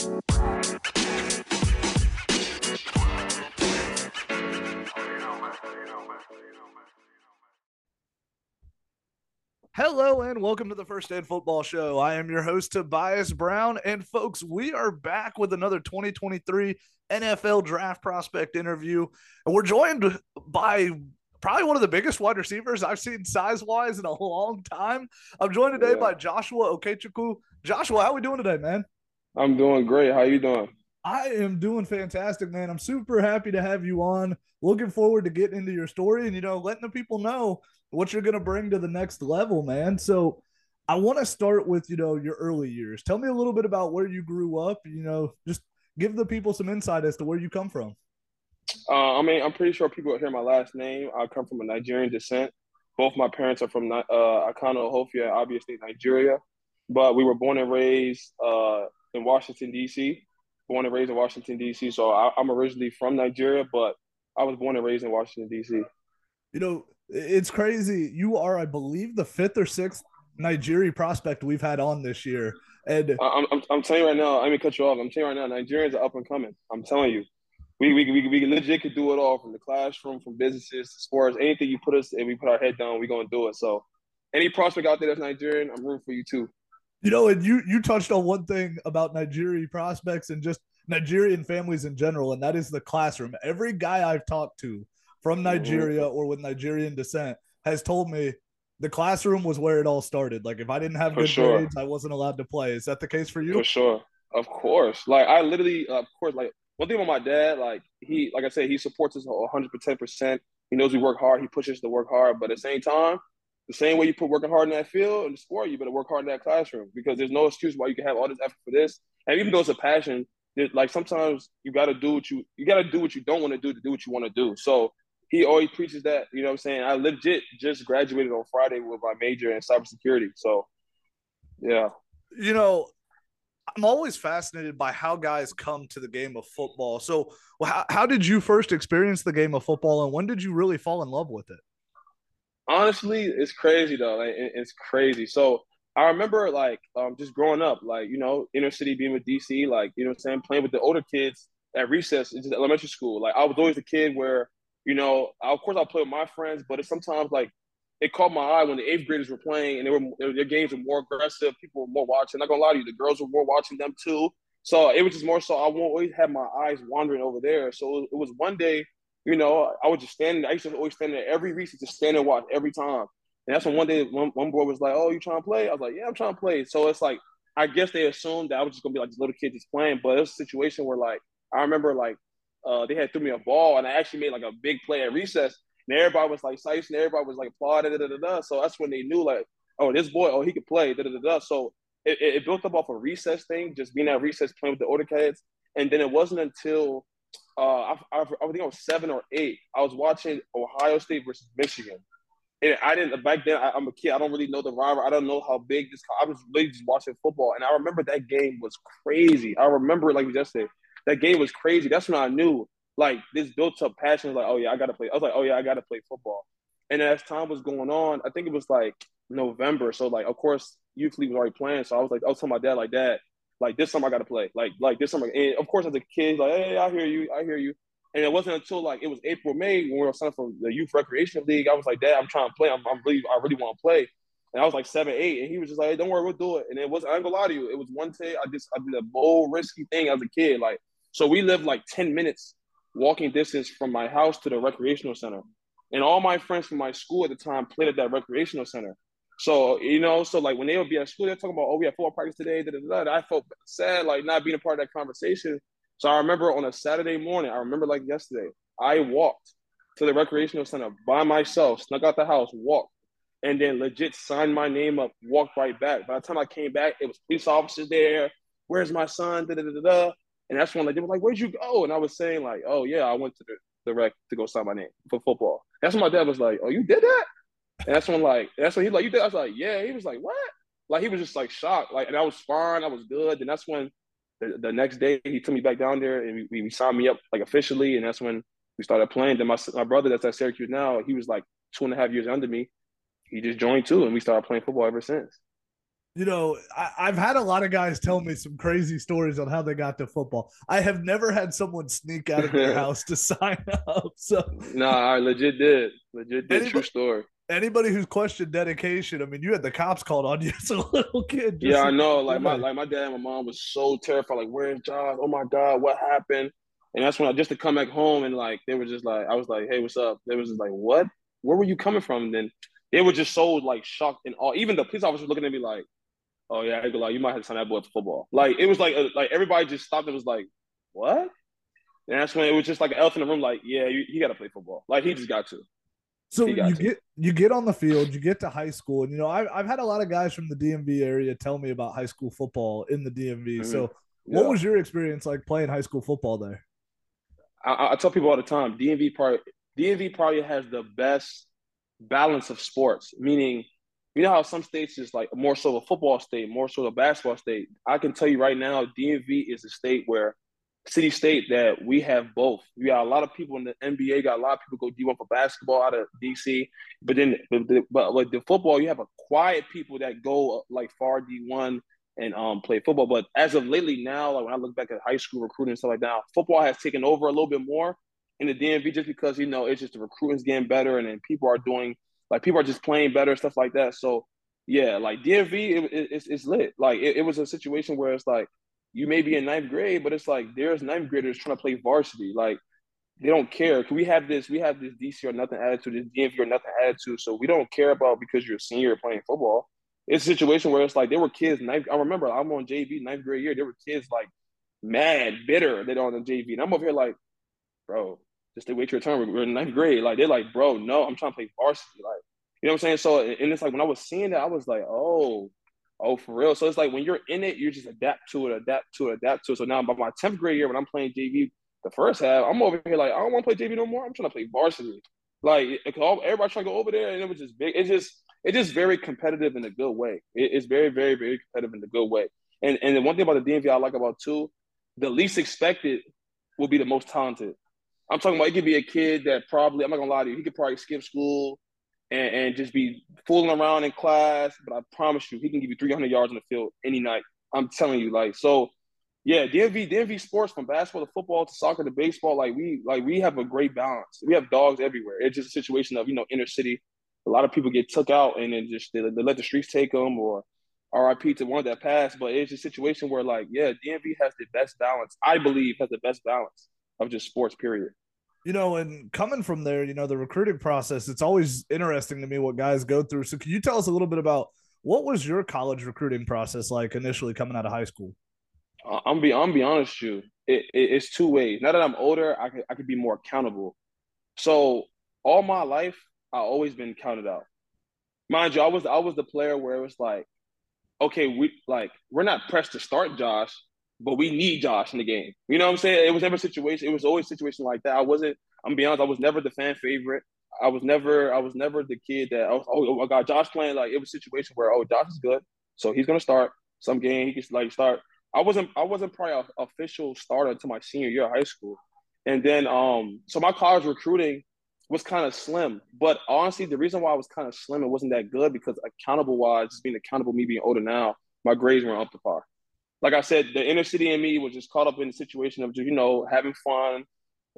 Hello and welcome to the First Aid Football Show. I am your host, Tobias Brown. And folks, we are back with another 2023 NFL draft prospect interview. And we're joined by probably one of the biggest wide receivers I've seen size wise in a long time. I'm joined today yeah. by Joshua Okechukwu. Joshua, how are we doing today, man? I'm doing great. How you doing? I am doing fantastic, man. I'm super happy to have you on. Looking forward to getting into your story and, you know, letting the people know what you're going to bring to the next level, man. So I want to start with, you know, your early years. Tell me a little bit about where you grew up, you know, just give the people some insight as to where you come from. Uh, I mean, I'm pretty sure people hear my last name. I come from a Nigerian descent. Both my parents are from uh, Akano Ohafia, obviously Nigeria, but we were born and raised uh, in Washington D.C. Born and raised in Washington D.C. So I, I'm originally from Nigeria, but I was born and raised in Washington D.C. You know, it's crazy. You are, I believe, the fifth or sixth Nigeria prospect we've had on this year. And I'm, I'm, I'm telling you right now, I'm gonna cut you off. I'm telling you right now, Nigerians are up and coming. I'm telling you, we we, we, we legit could do it all from the classroom, from businesses to sports, anything you put us and we put our head down, we're gonna do it. So, any prospect out there that's Nigerian, I'm rooting for you too. You know, and you you touched on one thing about Nigerian prospects and just Nigerian families in general, and that is the classroom. Every guy I've talked to from. Nigeria or with Nigerian descent has told me the classroom was where it all started. Like if I didn't have for good sure. grades, I wasn't allowed to play. Is that the case for you? For sure. Of course. Like I literally, of course, like one thing about my dad, like he, like I said, he supports us 110. percent He knows we work hard. He pushes to work hard, but at the same time, the same way you put working hard in that field and the sport, you better work hard in that classroom because there's no excuse why you can have all this effort for this. And even though it's a passion, like sometimes you got to do what you you got to do what you don't want to do to do what you want to do. So he always preaches that. You know what I'm saying? I legit just graduated on Friday with my major in cybersecurity. So, yeah. You know, I'm always fascinated by how guys come to the game of football. So, how, how did you first experience the game of football and when did you really fall in love with it? Honestly, it's crazy though. Like, it's crazy. So, I remember like um, just growing up, like, you know, inner city being with DC, like, you know I'm saying, playing with the older kids at recess in elementary school. Like, I was always the kid where you know, of course I'll play with my friends, but it's sometimes like it caught my eye when the eighth graders were playing and they were their games were more aggressive. People were more watching. Not gonna lie to you, the girls were more watching them too. So it was just more so I won't always have my eyes wandering over there. So it was one day, you know, I was just standing. I used to always stand there every recess, just stand and watch every time. And that's when one day one, one boy was like, "Oh, you trying to play?" I was like, "Yeah, I'm trying to play." So it's like I guess they assumed that I was just gonna be like this little kid just playing, but it was a situation where like I remember like uh, they had threw me a ball, and I actually made like a big play at recess. And everybody was like Sice, and everybody was like applauding. Da, da, da, da. So that's when they knew like, oh, this boy, oh, he could play. Da, da, da, da. So it, it built up off a recess thing, just being at recess playing with the older kids. And then it wasn't until uh, I, I, I think I was seven or eight. I was watching Ohio State versus Michigan. And I didn't back then. I, am a kid. I don't really know the rival. I don't know how big this. I was really just watching football, and I remember that game was crazy. I remember it like yesterday that game was crazy. That's when I knew like this built up passion. Like, oh yeah, I gotta play. I was like, oh yeah, I gotta play football. And as time was going on, I think it was like November. So like, of course, youth league was already playing. So I was like, I was telling my dad, like, dad, like this summer I gotta play. Like, like this summer. And of course, as a kid, like, hey, I hear you, I hear you. And it wasn't until like it was April, May when we were signed for the youth recreation league. I was like, Dad, I'm trying to play. I'm, I'm really, I really want to play. And I was like seven, eight, and he was just like, hey, "Don't worry, we'll do it." And it was, I ain't gonna lie to you, it was one day I just, I did a bold, risky thing as a kid. Like so we lived like 10 minutes walking distance from my house to the recreational center. And all my friends from my school at the time played at that recreational center. So, you know, so like when they would be at school, they're talking about, oh, we have football practice today. Da, da, da, I felt sad, like not being a part of that conversation. So I remember on a Saturday morning, I remember like yesterday, I walked to the recreational center by myself, snuck out the house, walked, and then legit signed my name up, walked right back. By the time I came back, it was police officers there. Where's my son? Da, da, da, da. And that's when like, they were like, where'd you go? And I was saying like, oh yeah, I went to the, the rec to go sign my name for football. That's when my dad was like, oh, you did that? And that's when like, that's when he like, you did? I was like, yeah. He was like, what? Like he was just like shocked. Like, and I was fine. I was good. And that's when the, the next day he took me back down there and we, we signed me up like officially. And that's when we started playing. Then my, my brother that's at Syracuse now, he was like two and a half years under me. He just joined too. And we started playing football ever since. You know, I, have had a lot of guys tell me some crazy stories on how they got to football. I have never had someone sneak out of their house to sign up. So no, nah, I legit did. Legit did. Anybody, True story. Anybody who's questioned dedication, I mean, you had the cops called on you as a little kid. Yeah, I know. Like my like my dad and my mom was so terrified. Like, where's Josh? Oh my God, what happened? And that's when I just to come back home and like they were just like I was like, hey, what's up? They was just like, what? Where were you coming from? And then they were just so like shocked and all. Even the police officers looking at me like, oh yeah, like you might have to sign that boy for football. Like it was like a, uh, like everybody just stopped and was like, what? And that's when it was just like an elf in the room. Like yeah, you, he got to play football. Like he just got to. So you to. get you get on the field, you get to high school, and you know I've I've had a lot of guys from the DMV area tell me about high school football in the DMV. Mm-hmm. So what was your experience like playing high school football there? I, I tell people all the time, DMV probably DMV probably has the best balance of sports, meaning you know how some states is like more so a football state, more so a basketball state. I can tell you right now, DMV is a state where city state that we have both. We got a lot of people in the NBA, got a lot of people go D1 for basketball out of DC, but then but with the football, you have a quiet people that go like far D1 and um play football. But as of lately now, like when I look back at high school recruiting and stuff like that, football has taken over a little bit more in the DMV just because you know it's just the recruiting's getting better and then people are doing like people are just playing better stuff like that. So yeah, like DMV, it, it, it's it's lit. Like it, it was a situation where it's like you may be in ninth grade, but it's like there's ninth graders trying to play varsity. Like they don't care. We have this? We have this DC or nothing attitude, this DMV or nothing attitude. So we don't care about because you're a senior playing football. It's a situation where it's like there were kids. Ninth, I remember I'm on JV ninth grade year. There were kids like mad, bitter that on the JV, and I'm over here like, bro, just to wait your turn. We're in ninth grade. Like they're like, bro, no, I'm trying to play varsity. Like, you know what I'm saying? So and it's like when I was seeing that, I was like, oh, oh, for real. So it's like when you're in it, you just adapt to it, adapt to it, adapt to it. So now by my 10th grade year, when I'm playing JV the first half, I'm over here like, I don't want to play JV no more. I'm trying to play varsity. Like everybody trying to go over there, and it was just big. It's just it's just very competitive in a good way. It, it's very, very, very competitive in a good way. And and the one thing about the DMV I like about too, the least expected will be the most talented. I'm talking about it could be a kid that probably, I'm not gonna lie to you, he could probably skip school and, and just be fooling around in class. But I promise you, he can give you 300 yards on the field any night. I'm telling you, like, so yeah, DMV, DMV sports from basketball to football to soccer to baseball, like we like we have a great balance. We have dogs everywhere. It's just a situation of, you know, inner city. A lot of people get took out and then just they, they let the streets take them or RIP to one that passed. But it's a situation where like, yeah, DMV has the best balance. I believe has the best balance of just sports, period you know, and coming from there, you know, the recruiting process, it's always interesting to me what guys go through. So, can you tell us a little bit about what was your college recruiting process like initially coming out of high school? Uh, I'm be I'm be honest with you. It, it, it's two ways. Now that I'm older, I could I could be more accountable. So all my life, I always been counted out. Mind you, I was I was the player where it was like, okay, we like we're not pressed to start Josh, but we need Josh in the game. You know what I'm saying? It was never a situation. It was always a situation like that. I wasn't. I'm be honest. I was never the fan favorite. I was never. I was never the kid that. Oh, oh, I got Josh playing. Like it was a situation where oh, Josh is good, so he's gonna start some game. He can like start. I wasn't. I wasn't probably an official starter until my senior year of high school, and then um. So my college recruiting was kind of slim. But honestly, the reason why I was kind of slim, it wasn't that good because accountable wise, being accountable, me being older now, my grades weren't up to par like I said, the inner city in me was just caught up in the situation of you know, having fun.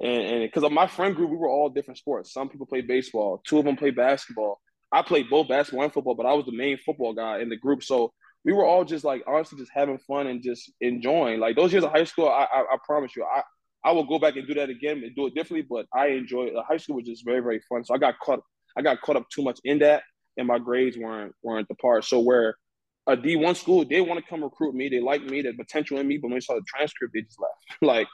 And because of my friend group, we were all different sports. Some people play baseball, two of them play basketball. I played both basketball and football, but I was the main football guy in the group. So we were all just like honestly just having fun and just enjoying. Like those years of high school, I, I, I promise you, I, I will go back and do that again and do it differently. But I enjoy it. High school was just very, very fun. So I got caught I got caught up too much in that and my grades weren't weren't the part. So where a D one school, they want to come recruit me. They like me, the potential in me, but when they saw the transcript, they just left. like,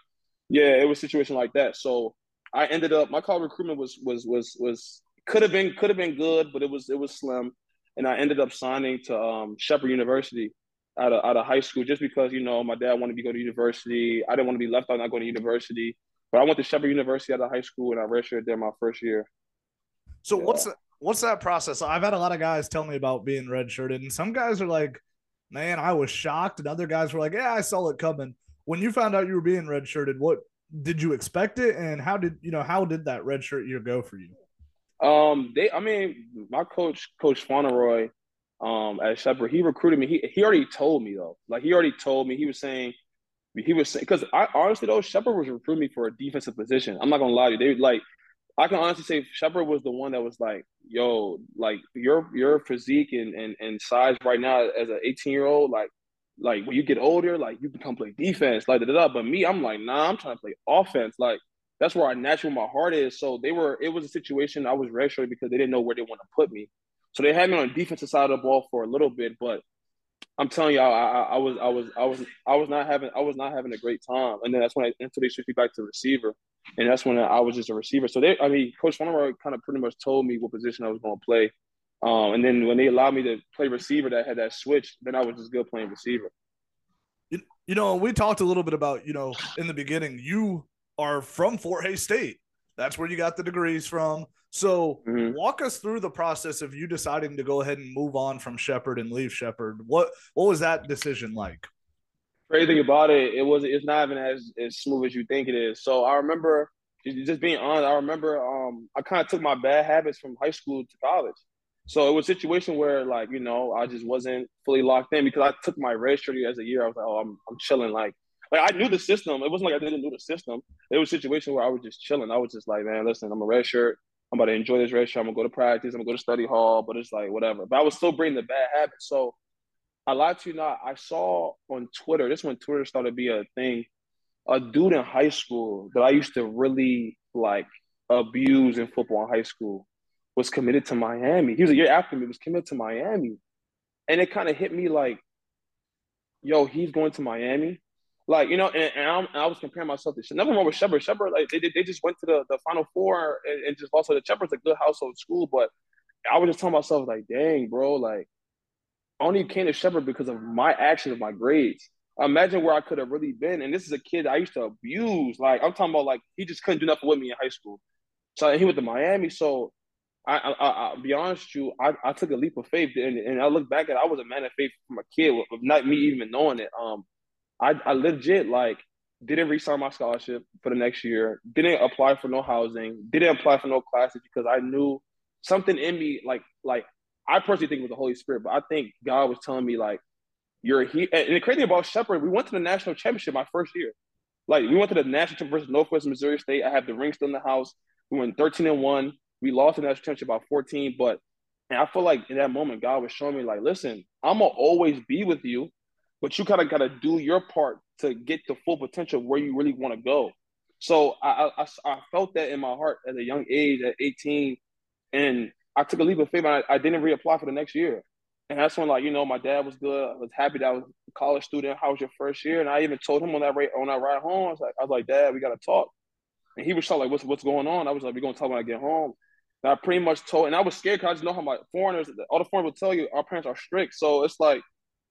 yeah, it was a situation like that. So I ended up my college recruitment was was was was could have been could have been good, but it was it was slim. And I ended up signing to um, Shepherd University out of out of high school just because you know my dad wanted me to go to university. I didn't want to be left out not going to university, but I went to Shepherd University out of high school and I redshirted there my first year. So yeah. what's what's that process? I've had a lot of guys tell me about being redshirted, and some guys are like, "Man, I was shocked," and other guys were like, "Yeah, I saw it coming." When you found out you were being redshirted, what did you expect it, and how did you know how did that redshirt year go for you? Um, they, I mean, my coach, Coach Fauneroy, um, at Shepherd. He recruited me. He he already told me though. Like he already told me. He was saying he was saying because I honestly though Shepherd was recruiting me for a defensive position. I'm not gonna lie to you. They like I can honestly say Shepherd was the one that was like, yo, like your your physique and and, and size right now as an 18 year old, like like when you get older, like you can come play defense, like da, da, da. But me, I'm like, nah, I'm trying to play offense. Like that's where I naturally my heart is. So they were. It was a situation I was redshirted because they didn't know where they want to put me. So they had me on the defensive side of the ball for a little bit, but I'm telling y'all, I, I, was, I was, I was, I was not having, I was not having a great time. And then that's when I, until they switched me back to receiver, and that's when I was just a receiver. So they, I mean, Coach Farmer kind of pretty much told me what position I was going to play. Um, and then when they allowed me to play receiver, that had that switch, then I was just good playing receiver. You, you know, we talked a little bit about, you know, in the beginning, you are from Fort Hays State. That's where you got the degrees from. So mm-hmm. walk us through the process of you deciding to go ahead and move on from Shepherd and leave Shepherd. What what was that decision like? Crazy thing about it, it was it's not even as, as smooth as you think it is. So I remember just being honest, I remember um, I kind of took my bad habits from high school to college. So it was a situation where like, you know, I just wasn't fully locked in because I took my red shirt as a year. I was like, oh, I'm I'm chilling like like I knew the system. It wasn't like I didn't know the system. It was a situation where I was just chilling. I was just like, man, listen, I'm a red shirt. I'm about to enjoy this race. I'm gonna go to practice. I'm gonna go to study hall, but it's like whatever. But I was still bringing the bad habits. So I lied to you not. I saw on Twitter. This when Twitter started to be a thing. A dude in high school that I used to really like abuse in football in high school was committed to Miami. He was a year after me. Was committed to Miami, and it kind of hit me like, yo, he's going to Miami. Like you know, and, and, i was comparing myself to nothing wrong with Shepherd. Shepherd, like they, they just went to the, the Final Four and, and just lost. So the Shepherd's a good household school, but I was just telling myself like, dang, bro, like I only came to Shepherd because of my actions, of my grades. Imagine where I could have really been. And this is a kid I used to abuse. Like I'm talking about, like he just couldn't do nothing with me in high school. So he went to Miami. So I, I, will be honest with you, I, I took a leap of faith, and, and I look back at it, I was a man of faith from a kid, not me even knowing it. Um, I, I legit like didn't resign my scholarship for the next year, didn't apply for no housing, didn't apply for no classes because I knew something in me, like like I personally think it was the Holy Spirit, but I think God was telling me like you're here. And the crazy about Shepherd, we went to the national championship my first year. Like we went to the national championship versus Northwest Missouri State. I have the ring still in the house. We went 13 and one. We lost the national championship by 14, but and I feel like in that moment, God was showing me like, listen, I'm gonna always be with you but you kind of got to do your part to get the full potential where you really want to go. So I, I, I felt that in my heart at a young age, at 18, and I took a leap of faith. I, I didn't reapply for the next year, and that's when like you know my dad was good. I was happy that I was a college student. How was your first year? And I even told him on that rate on that ride home. I was like, I was like, Dad, we got to talk. And he was like, what's what's going on? I was like, we're gonna talk when I get home. And I pretty much told, and I was scared because I just know how my foreigners, all the foreigners will tell you, our parents are strict. So it's like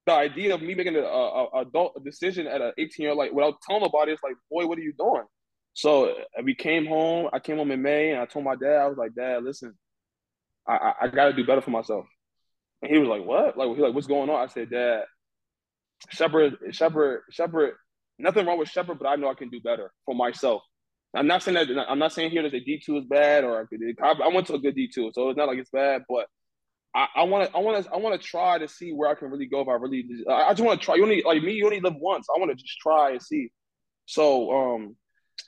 the idea of me making a, a, adult decision at an 18 year old like without telling nobody, it's like, boy, what are you doing? So we came home. I came home in May, and I told my dad, I was like, Dad, listen, I I, I got to do better for myself. And he was like, What? Like he like, what's going on? I said, Dad, Shepherd, Shepherd, Shepherd. Nothing wrong with Shepherd, but I know I can do better for myself. I'm not saying that. I'm not saying here that the D two is bad or I went to a good D two, so it's not like it's bad. But I want to, I want to, I want to try to see where I can really go if I really, I just want to try. You only like me, you only live once. I want to just try and see. So, um,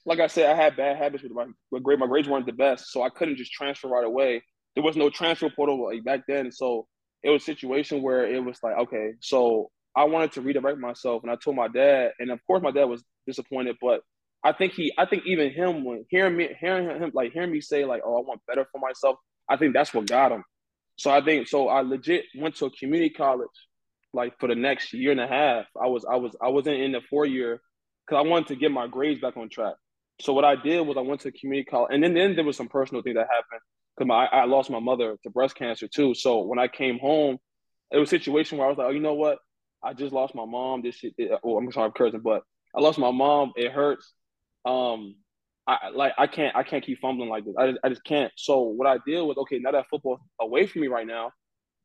like I said, I had bad habits with my, with grade. My grades weren't the best, so I couldn't just transfer right away. There was no transfer portal like back then, so it was a situation where it was like, okay, so I wanted to redirect myself, and I told my dad, and of course my dad was disappointed, but I think he, I think even him, when hearing me, hearing him, like hearing me say like, oh, I want better for myself, I think that's what got him. So I think so. I legit went to a community college, like for the next year and a half. I was I was I wasn't in the four year because I wanted to get my grades back on track. So what I did was I went to a community college, and then then there was some personal thing that happened because I, I lost my mother to breast cancer too. So when I came home, it was a situation where I was like, oh, you know what? I just lost my mom. This shit. It, oh, I'm sorry, I'm cursing, but I lost my mom. It hurts. Um, I like I can't I can't keep fumbling like this. I just, I just can't. So what I did was okay, now that football away from me right now,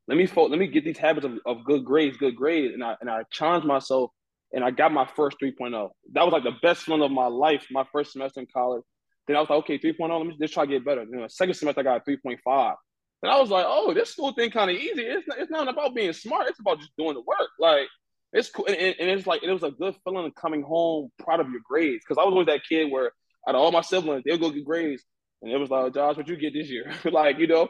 let me fo- let me get these habits of, of good grades, good grades, and I and I challenged myself and I got my first 3.0. That was like the best one of my life, my first semester in college. Then I was like, okay, 3.0, let me just try to get better. Then the second semester I got 3.5. And I was like, oh, this school thing kind of easy. It's not, it's not about being smart. It's about just doing the work. Like it's cool, and, and it's like it was a good feeling coming home proud of your grades because I was always that kid where out of all my siblings, they'll go get grades, and it was like, Josh, what you get this year? like you know.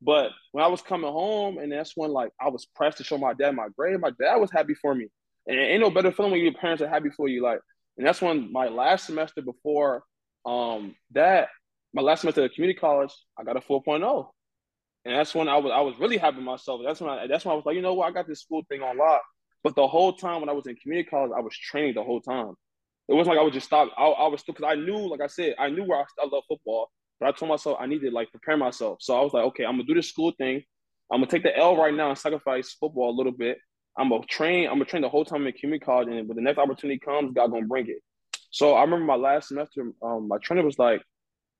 But when I was coming home, and that's when like I was pressed to show my dad my grade. My dad was happy for me, and ain't no better feeling when your parents are happy for you. Like, and that's when my last semester before um that, my last semester at community college, I got a 4.0. And that's when I was I was really happy myself. That's when I that's when I was like, you know what, I got this school thing on lock. But the whole time when I was in community college, I was training the whole time. It wasn't like I would just stop. I, I was still because I knew, like I said, I knew where I, I love football, but I told myself I needed to like prepare myself. So I was like, okay, I'm gonna do this school thing. I'm gonna take the L right now and sacrifice football a little bit. I'm gonna train. I'm gonna train the whole time in community college, and when the next opportunity comes, God gonna bring it. So I remember my last semester, um, my trainer was like,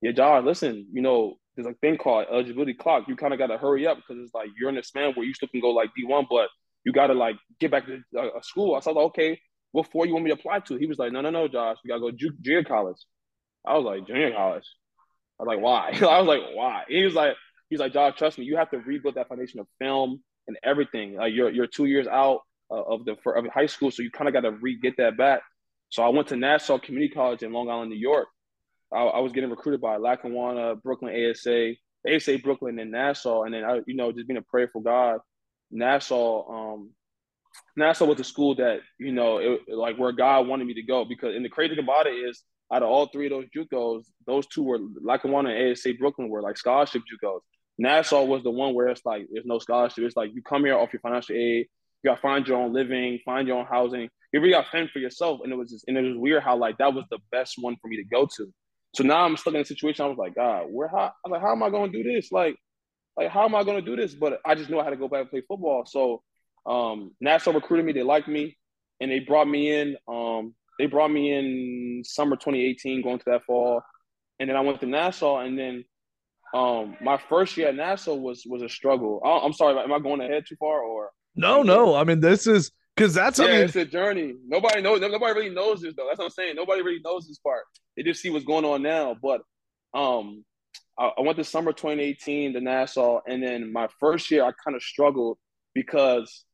"Yeah, Josh, listen, you know, there's a thing called eligibility clock. You kind of got to hurry up because it's like you're in a span where you still can go like D1, but you got to like get back to uh, school. I was like, okay, what for you want me to apply to? He was like, no, no, no, Josh, you got to go ju- junior college. I was like, junior college. I was like, why? I was like, why? he was like, he's like, Josh, trust me, you have to rebuild that foundation of film and everything. Like you're you're two years out uh, of the for, of high school, so you kind of got to re get that back. So I went to Nassau Community College in Long Island, New York, I, I was getting recruited by Lackawanna, Brooklyn ASA, ASA Brooklyn, and Nassau, and then I, you know, just being a prayer for God. Nassau, um, Nassau was a school that you know, it, like where God wanted me to go because, and the crazy thing about it is, out of all three of those JUCOs, those two were Lackawanna and ASA Brooklyn were like scholarship JUCOs. Nassau was the one where it's like there's no scholarship. It's like you come here off your financial aid, you gotta find your own living, find your own housing. You really got to fend for yourself, and it was just, and it was weird how like that was the best one for me to go to. So now I'm stuck in a situation. I was like, God, where how I'm like, how am I gonna do this? Like, like how am I gonna do this? But I just knew I had to go back and play football. So um Nassau recruited me, they liked me, and they brought me in. Um, they brought me in summer 2018, going to that fall. And then I went to Nassau, and then um my first year at Nassau was was a struggle. I, am sorry, am I going ahead too far or? No, no. I mean, this is because that's yeah, I mean, it's a journey. Nobody knows. Nobody really knows this though. That's what I'm saying. Nobody really knows this part. They just see what's going on now. But um, I, I went to summer 2018 to Nassau, and then my first year I kind of struggled because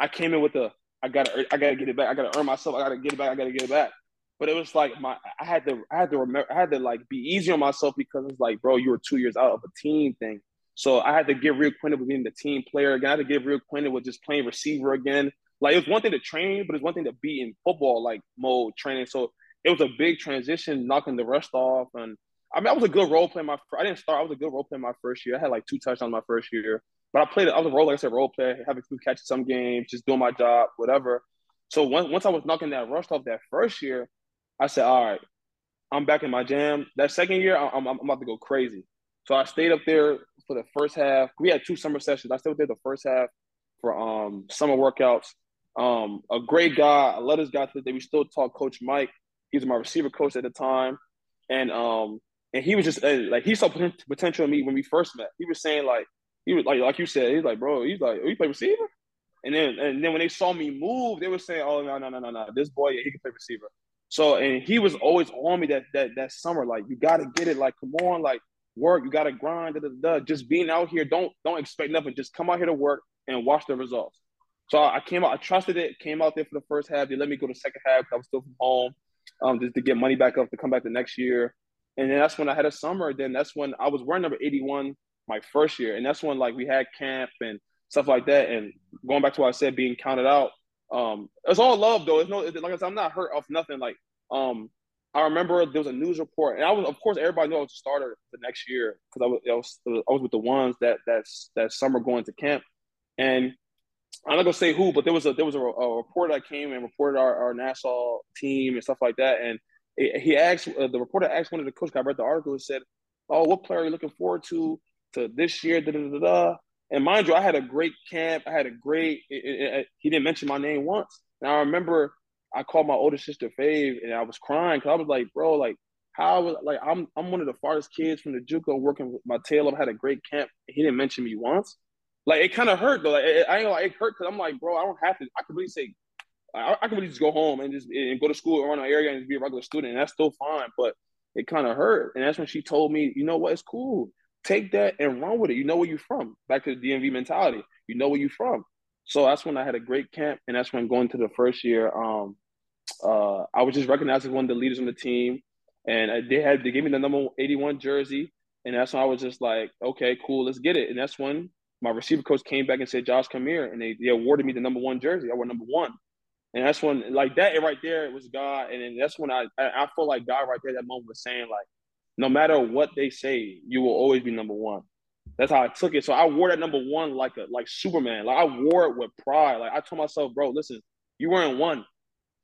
I came in with a I gotta I gotta get it back. I gotta earn myself. I gotta get it back. I gotta get it back. But it was like my I had to I had to remember I had to like be easy on myself because it's like, bro, you were two years out of a team thing. So I had to get reacquainted with being the team player again. I had to get reacquainted with just playing receiver again. Like it was one thing to train, but it's one thing to be in football like mode training. So it was a big transition, knocking the rust off. And I mean, I was a good role player. My I didn't start. I was a good role player my first year. I had like two touchdowns my first year, but I played. A role, like I said, role player, having to catch some games, just doing my job, whatever. So once once I was knocking that rust off that first year, I said, all right, I'm back in my jam. That second year, I'm, I'm about to go crazy. So I stayed up there for the first half. We had two summer sessions. I stayed up there the first half for um, summer workouts. Um, a great guy. I love this guy to this day. We still talk. Coach Mike. He was my receiver coach at the time, and um, and he was just like he saw potential in me when we first met. He was saying like he was like like you said. He's like, bro. He's like, oh, you play receiver. And then and then when they saw me move, they were saying, oh no no no no no, this boy yeah, he can play receiver. So and he was always on me that that that summer. Like you got to get it. Like come on, like work. You got to grind. Da, da, da. Just being out here. Don't don't expect nothing. Just come out here to work and watch the results. So I came out, I trusted it, came out there for the first half. They let me go to second half. I was still from home, um, just to get money back up to come back the next year. And then that's when I had a summer. Then that's when I was wearing number 81 my first year. And that's when like we had camp and stuff like that. And going back to what I said, being counted out. Um, it's all love though. It's no like I said, I'm not hurt off nothing. Like um I remember there was a news report, and I was, of course, everybody knew I was a starter the next year because I was, I was, I was with the ones that that's that summer going to camp, and I'm not gonna say who, but there was a there was a, a reporter that came and reported our, our Nassau team and stuff like that, and he asked uh, the reporter asked one of the coaches. I read the article and said, "Oh, what player are you looking forward to to this year?" Da, da, da, da. And mind you, I had a great camp. I had a great. It, it, it, he didn't mention my name once. And I remember I called my older sister Fave, and I was crying because I was like, "Bro, like how was like I'm I'm one of the farthest kids from the JUCO working with my tail up. Had a great camp. He didn't mention me once." Like it kind of hurt though. Like, it, I ain't like it hurt because I'm like, bro, I don't have to. I could really say, I, I could really just go home and just and go to school around the area and just be a regular student, and that's still fine. But it kind of hurt, and that's when she told me, you know what, it's cool. Take that and run with it. You know where you're from. Back to the DMV mentality. You know where you're from. So that's when I had a great camp, and that's when going to the first year, um, uh, I was just recognized as one of the leaders on the team, and they had they gave me the number 81 jersey, and that's when I was just like, okay, cool, let's get it. And that's when my receiver coach came back and said, Josh, come here, and they, they awarded me the number one jersey. I wore number one, and that's when like that right there it was God, and then that's when I I, I felt like God right there that moment was saying like, no matter what they say, you will always be number one. That's how I took it. So I wore that number one like a like Superman. Like I wore it with pride. Like I told myself, bro, listen, you wearing one.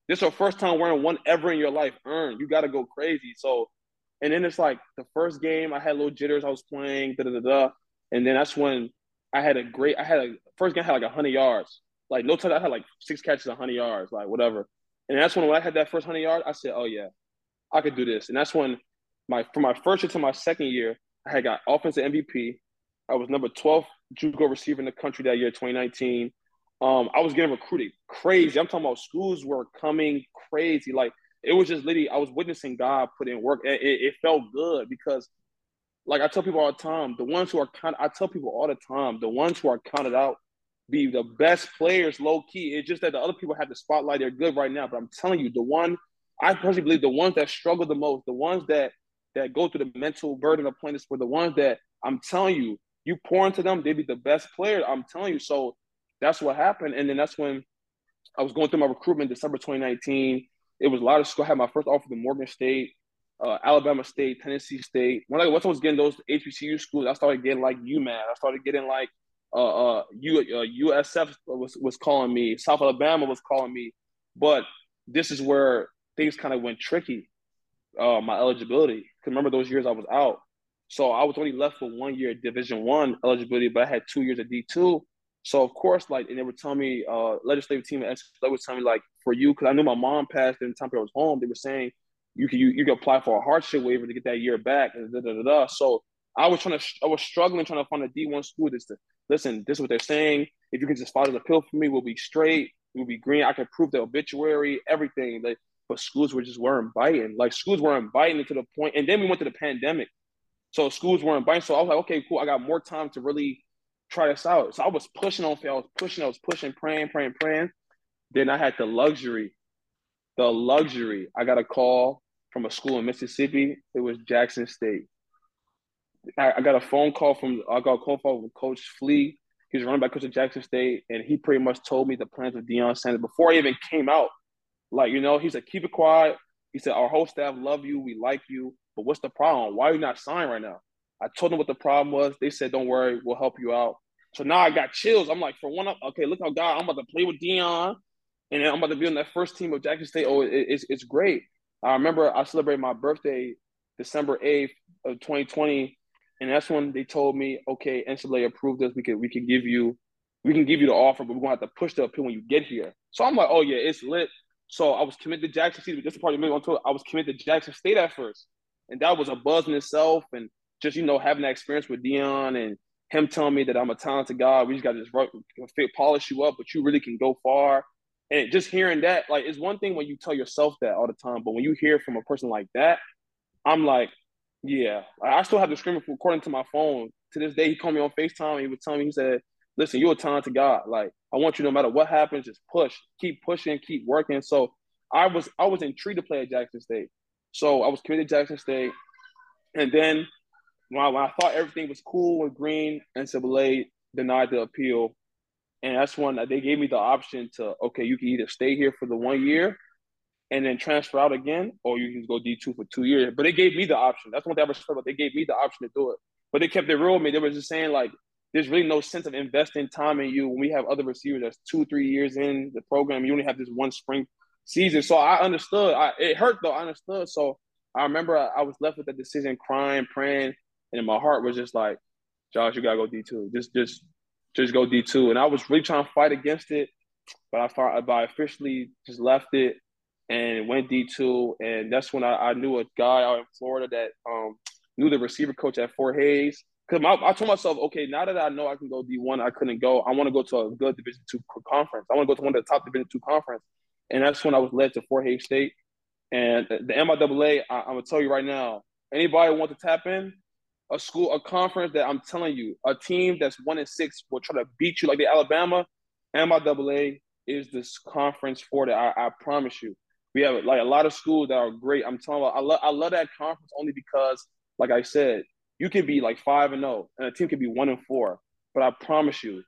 This is your first time wearing one ever in your life. Earn. You got to go crazy. So, and then it's like the first game, I had little jitters. I was playing, da da da da, and then that's when I had a great. I had a first game I had like hundred yards. Like no time, I had like six catches, hundred yards, like whatever. And that's when when I had that first hundred yards, I said, oh yeah, I could do this. And that's when my from my first year to my second year, I had got offensive MVP. I was number 12th JUCO receiver in the country that year, 2019. Um, I was getting recruited crazy. I'm talking about schools were coming crazy. Like it was just literally, I was witnessing God put in work. It, it, it felt good because, like I tell people all the time, the ones who are kind, I tell people all the time, the ones who are counted out be the best players, low key. It's just that the other people have the spotlight. They're good right now, but I'm telling you, the one I personally believe the ones that struggle the most, the ones that that go through the mental burden of playing this, were the ones that I'm telling you you pour into them, they be the best player. I'm telling you. So that's what happened. And then that's when I was going through my recruitment December 2019. It was a lot of school. I had my first offer to Morgan State, uh, Alabama State, Tennessee State. When I once I was getting those HBCU schools, I started getting like UMass. I started getting like uh, uh, U, uh, USF was was calling me. South Alabama was calling me. But this is where things kind of went tricky. Uh, my eligibility. Because remember those years I was out. So I was only left for one year Division One eligibility, but I had two years of D two. So of course, like, and they would tell me, uh, legislative team at they would tell me like, for you, because I knew my mom passed in the time I was home. They were saying you can you, you can apply for a hardship waiver to get that year back, and da, da, da, da. So I was trying to, I was struggling trying to find a D one school. This to listen, this is what they're saying. If you can just follow the pill for me, we'll be straight. We'll be green. I can prove the obituary, everything. Like, but schools were just weren't biting. Like schools weren't biting to the. And then we went to the pandemic. So schools weren't biting. So I was like, okay, cool. I got more time to really try this out. So I was pushing on I was pushing, I was pushing, praying, praying, praying. Then I had the luxury, the luxury. I got a call from a school in Mississippi. It was Jackson State. I, I got a phone call from I got a phone call from Coach Flea. He was running back coach at Jackson State, and he pretty much told me the plans of Deion Sanders before I even came out. Like, you know, he said, keep it quiet. He said, our whole staff love you. We like you. But what's the problem? Why are you not signed right now? I told them what the problem was. They said, don't worry, we'll help you out. So now I got chills. I'm like, for one, okay, look how God, I'm about to play with Deion. and then I'm about to be on that first team of Jackson State. Oh, it, it's, it's great. I remember I celebrated my birthday December 8th of 2020, and that's when they told me, okay, NCAA approved us. We can we can give you we can give you the offer, but we're gonna have to push the appeal when you get here. So I'm like, oh yeah, it's lit. So I was committed to Jackson State, but this part of me tour. I was committed to Jackson State at first and that was a buzz in itself. And just you know having that experience with Deion and him telling me that I'm a talented guy, we just got to just polish you up, but you really can go far. And just hearing that, like, it's one thing when you tell yourself that all the time, but when you hear from a person like that, I'm like, yeah, I still have the screen recording to my phone. To this day, he called me on FaceTime. He would tell me, he said, listen, you're a talented guy. Like, I want you no matter what happens, just push, keep pushing, keep working. So I was I was intrigued to play at Jackson State. So I was committed to Jackson State. And then when I, when I thought everything was cool with Green, and NCAA denied the appeal. And that's when they gave me the option to, okay, you can either stay here for the one year and then transfer out again, or you can go D2 for two years. But they gave me the option. That's one thing I respect about. They gave me the option to do it. But they kept it real with me. They were just saying, like, there's really no sense of investing time in you when we have other receivers that's two, three years in the program. You only have this one spring season. So I understood. I, it hurt though. I understood. So I remember I, I was left with that decision, crying, praying, and my heart was just like, Josh, you gotta go D two. Just, just, just go D two. And I was really trying to fight against it, but I but I officially just left it and went D two. And that's when I, I knew a guy out in Florida that um, knew the receiver coach at Fort Hays. Because I told myself, okay, now that I know I can go D one, I couldn't go. I want to go to a good Division two conference. I want to go to one of the top Division two conference. And that's when I was led to Fort Hays State. And the MIAA, I, am gonna tell you right now, anybody want to tap in, a school, a conference that I'm telling you, a team that's one in six will try to beat you like the Alabama. MIAA is this conference for that. I, I promise you. We have like a lot of schools that are great. I'm telling you, I love I love that conference only because, like I said, you could be like five and zero, oh, and a team could be one and four. But I promise you,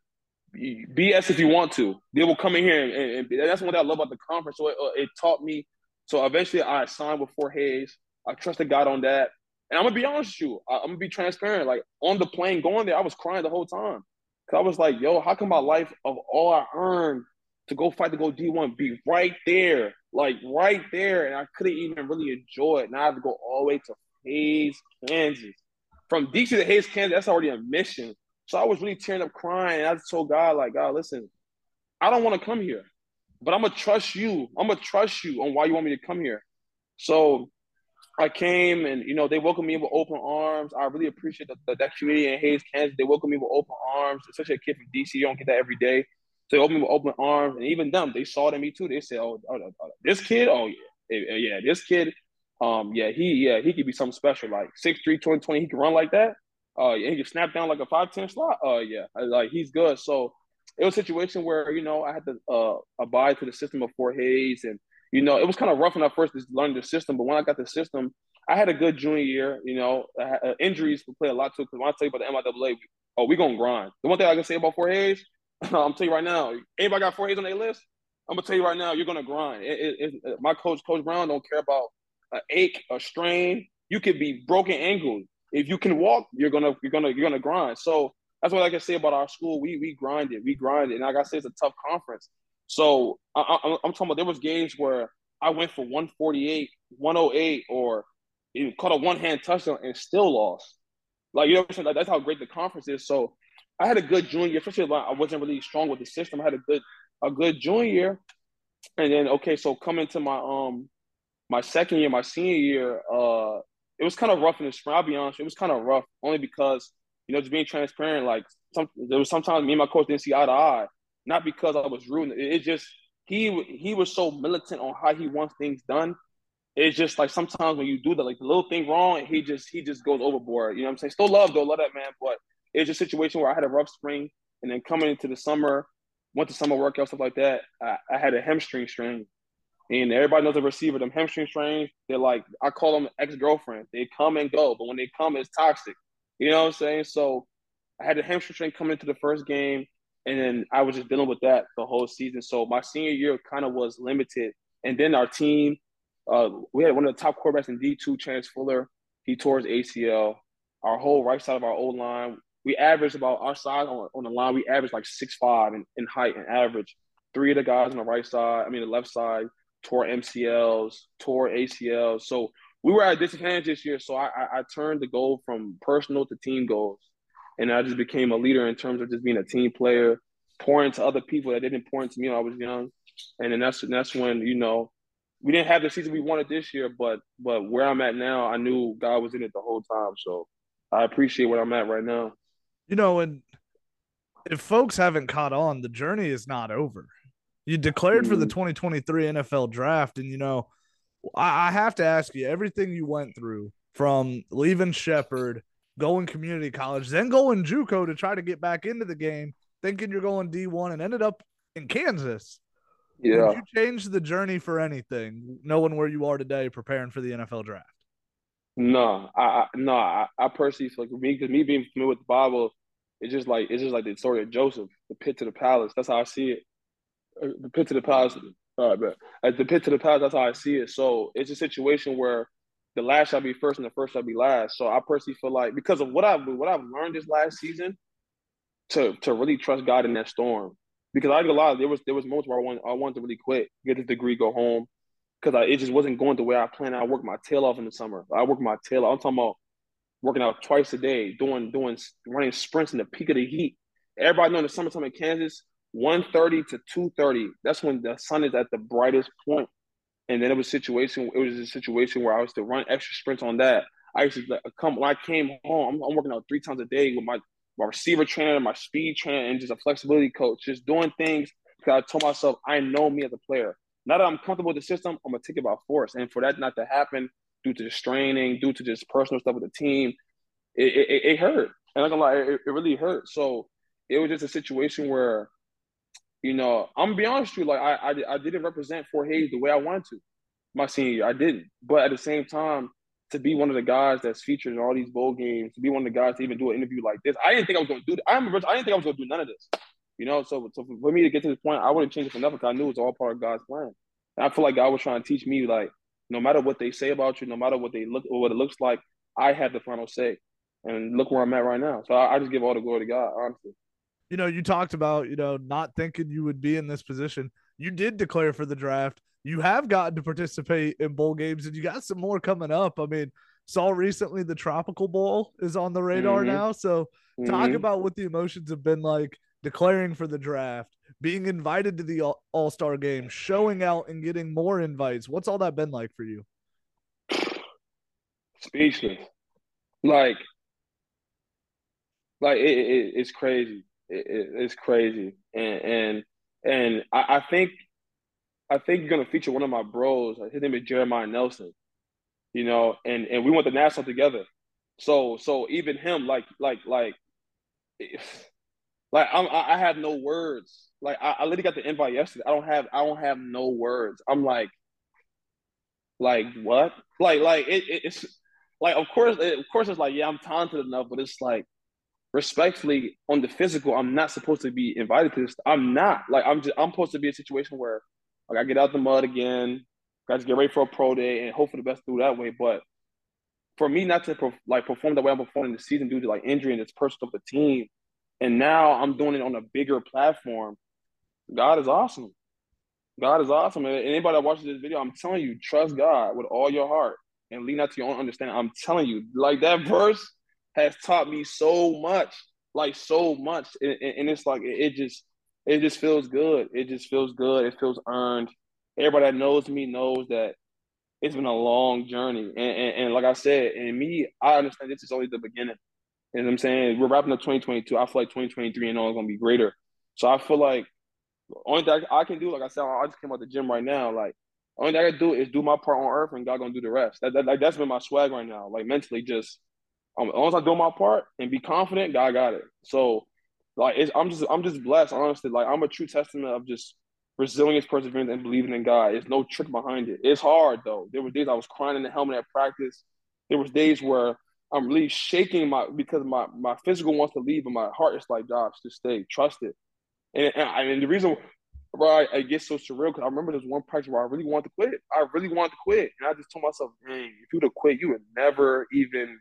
BS if you want to. They will come in here, and, and that's what I love about the conference. So it, uh, it, taught me. So eventually, I signed with Fort Hays. I trusted God on that, and I'm gonna be honest with you. I, am gonna be transparent. Like on the plane going there, I was crying the whole time because I was like, "Yo, how come my life of all I earned to go fight to go D1 be right there, like right there, and I couldn't even really enjoy it. Now I have to go all the way to Hays, Kansas. From DC to Hays, Kansas, that's already a mission. So I was really tearing up crying. And I told God, like, God, listen, I don't want to come here, but I'm gonna trust you. I'm gonna trust you on why you want me to come here. So I came and you know they welcomed me with open arms. I really appreciate the, the, that community in Hays, Kansas. They welcomed me with open arms, especially a kid from DC. You don't get that every day. So they opened with open arms, and even them, they saw it in me too. They said, "Oh, oh, oh this kid, oh yeah, yeah, this kid, um, yeah, he, yeah, he could be something special. Like 6'3", 20, he can run like that. Uh, yeah, he can snap down like a five ten slot. Uh, yeah, like he's good. So it was a situation where you know I had to uh abide to the system of Fort Hays, and you know it was kind of rough when I first learned the system. But when I got the system, I had a good junior year. You know, had, uh, injuries play a lot too. Because when I tell you about the MIAA, oh, we gonna grind. The one thing I can say about Fort Hays I'm telling you right now, anybody got Fort Hays on their list, I'm gonna tell you right now, you're gonna grind. It, it, it, my coach, Coach Brown, don't care about an ache, a strain. You could be broken ankle. If you can walk, you're gonna you're gonna you're gonna grind. So that's what I can say about our school. We we grind it. we grind it. and like I said, it's a tough conference. So I, am talking about there was games where I went for 148, 108, or you caught a one hand touchdown and still lost. Like you know, that's how great the conference is. So I had a good junior especially I wasn't really strong with the system. I had a good a good junior and then okay, so coming to my um my second year, my senior year, uh, it was kind of rough in the spring. I'll be honest, it was kind of rough only because you know just being transparent. Like some there was sometimes me and my coach didn't see eye to eye, not because I was rude. It, it just he he was so militant on how he wants things done. It's just like sometimes when you do that, like the little thing wrong, he just he just goes overboard. You know what I'm saying? Still love though, love that man, but it was a situation where I had a rough spring, and then coming into the summer, went to summer workout stuff like that. I, I had a hamstring strain, and everybody knows the receiver. Them hamstring strains, they're like I call them ex girlfriend. They come and go, but when they come, it's toxic. You know what I'm saying? So I had the hamstring strain coming into the first game, and then I was just dealing with that the whole season. So my senior year kind of was limited, and then our team, uh, we had one of the top quarterbacks in D2, Chance Fuller. He tore his ACL. Our whole right side of our old line we averaged about our size on, on the line. We averaged like six five in, in height and average. Three of the guys on the right side, I mean the left side, tore MCLs, tore ACLs. So we were at a disadvantage this year. So I, I, I turned the goal from personal to team goals, and I just became a leader in terms of just being a team player, pouring to other people that didn't pour into me when I was young. And then that's that's when you know we didn't have the season we wanted this year, but but where I'm at now, I knew God was in it the whole time. So I appreciate where I'm at right now you know, and if folks haven't caught on, the journey is not over. You declared mm-hmm. for the 2023 NFL draft, and you know, I, I have to ask you everything you went through from leaving Shepherd, going community college, then going JUCO to try to get back into the game, thinking you're going D1, and ended up in Kansas. Yeah. Would you change the journey for anything, knowing where you are today, preparing for the NFL draft? No, I, I no, I, I personally like me because me being familiar with the Bible, it's just like it's just like the story of Joseph, the pit to the palace. That's how I see it. Uh, the pit to the palace. All right, but at the pit to the palace, that's how I see it. So it's a situation where the last shall be first and the first shall be last. So I personally feel like because of what I've what I've learned this last season, to to really trust God in that storm. Because I get a lot. There was there was moments where I want I wanted to really quit, get this degree, go home, because it just wasn't going the way I planned. I worked my tail off in the summer. I worked my tail off. I'm talking about working out twice a day, doing doing running sprints in the peak of the heat. Everybody know in the summertime in Kansas, 1.30 to 2.30, that's when the sun is at the brightest. And then it was a situation, it was a situation where I was to run extra sprints on that. I used to come when I came home, I'm, I'm working out three times a day with my, my receiver trainer, my speed trainer, and just a flexibility coach, just doing things because I told myself I know me as a player. Now that I'm comfortable with the system, I'm gonna take it by force. And for that not to happen due to the straining, due to just personal stuff with the team, it, it, it hurt. And I'm gonna lie, it, it really hurt. So it was just a situation where, you know, I'm gonna be honest with you, like I, I, I didn't represent Fort Hays the way I wanted to my senior year. I didn't. But at the same time, to be one of the guys that's featured in all these bowl games, to be one of the guys to even do an interview like this, I didn't think I was gonna do that. I remember I didn't think I was gonna do none of this. You know, so, so for me to get to this point, I wouldn't change it for nothing because I knew it was all part of God's plan. And I feel like God was trying to teach me, like, no matter what they say about you, no matter what they look or what it looks like, I have the final say. And look where I'm at right now. So I, I just give all the glory to God, honestly. You know, you talked about, you know, not thinking you would be in this position. You did declare for the draft. You have gotten to participate in bowl games and you got some more coming up. I mean, saw recently the Tropical Bowl is on the radar mm-hmm. now. So talk mm-hmm. about what the emotions have been like declaring for the draft, being invited to the All Star game, showing out and getting more invites. What's all that been like for you? Speechless. Like, like it, it, it's crazy. It, it's crazy, and and and I, I, think I think you're gonna feature one of my bros. His name is Jeremiah Nelson. You know, and and we went to national together. So so even him, like like like, like I'm, I have no words. Like I, I literally got the invite yesterday. I don't have I don't have no words. I'm like, like what? Like like it, it it's like of course of course it's like yeah I'm talented enough, but it's like respectfully on the physical I'm not supposed to be invited to this. I'm not like I'm just I'm supposed to be a situation where like I get out the mud again, got to get ready for a pro day and hope for the best through that way. But for me not to like perform the way I'm performing the season due to like injury and it's personal of the team, and now I'm doing it on a bigger platform. God is awesome. God is awesome. And anybody that watches this video, I'm telling you, trust God with all your heart and lean out to your own understanding. I'm telling you, like that verse has taught me so much, like so much, and, and it's like it just it just feels good. It just feels good. It feels earned. Everybody that knows me knows that it's been a long journey, and, and, and like I said, and me, I understand this is only the beginning. You know what I'm saying? We're wrapping up 2022. I feel like 2023 and all is gonna be greater. So I feel like only thing I can do, like I said, I just came out the gym right now. Like only thing I can do is do my part on earth, and God gonna do the rest. That, that like that's been my swag right now. Like mentally, just as long as I do my part and be confident, God got it. So like I'm just I'm just blessed, honestly. Like I'm a true testament of just resilience, perseverance, and believing in God. There's no trick behind it. It's hard though. There were days I was crying in the helmet at practice. There was days where I'm really shaking my because my my physical wants to leave, but my heart is like, Josh, just stay, trust it. And and, and the reason why I, I get so surreal because I remember there's one practice where I really wanted to quit. I really wanted to quit, and I just told myself, dang, if you would have quit, you would never even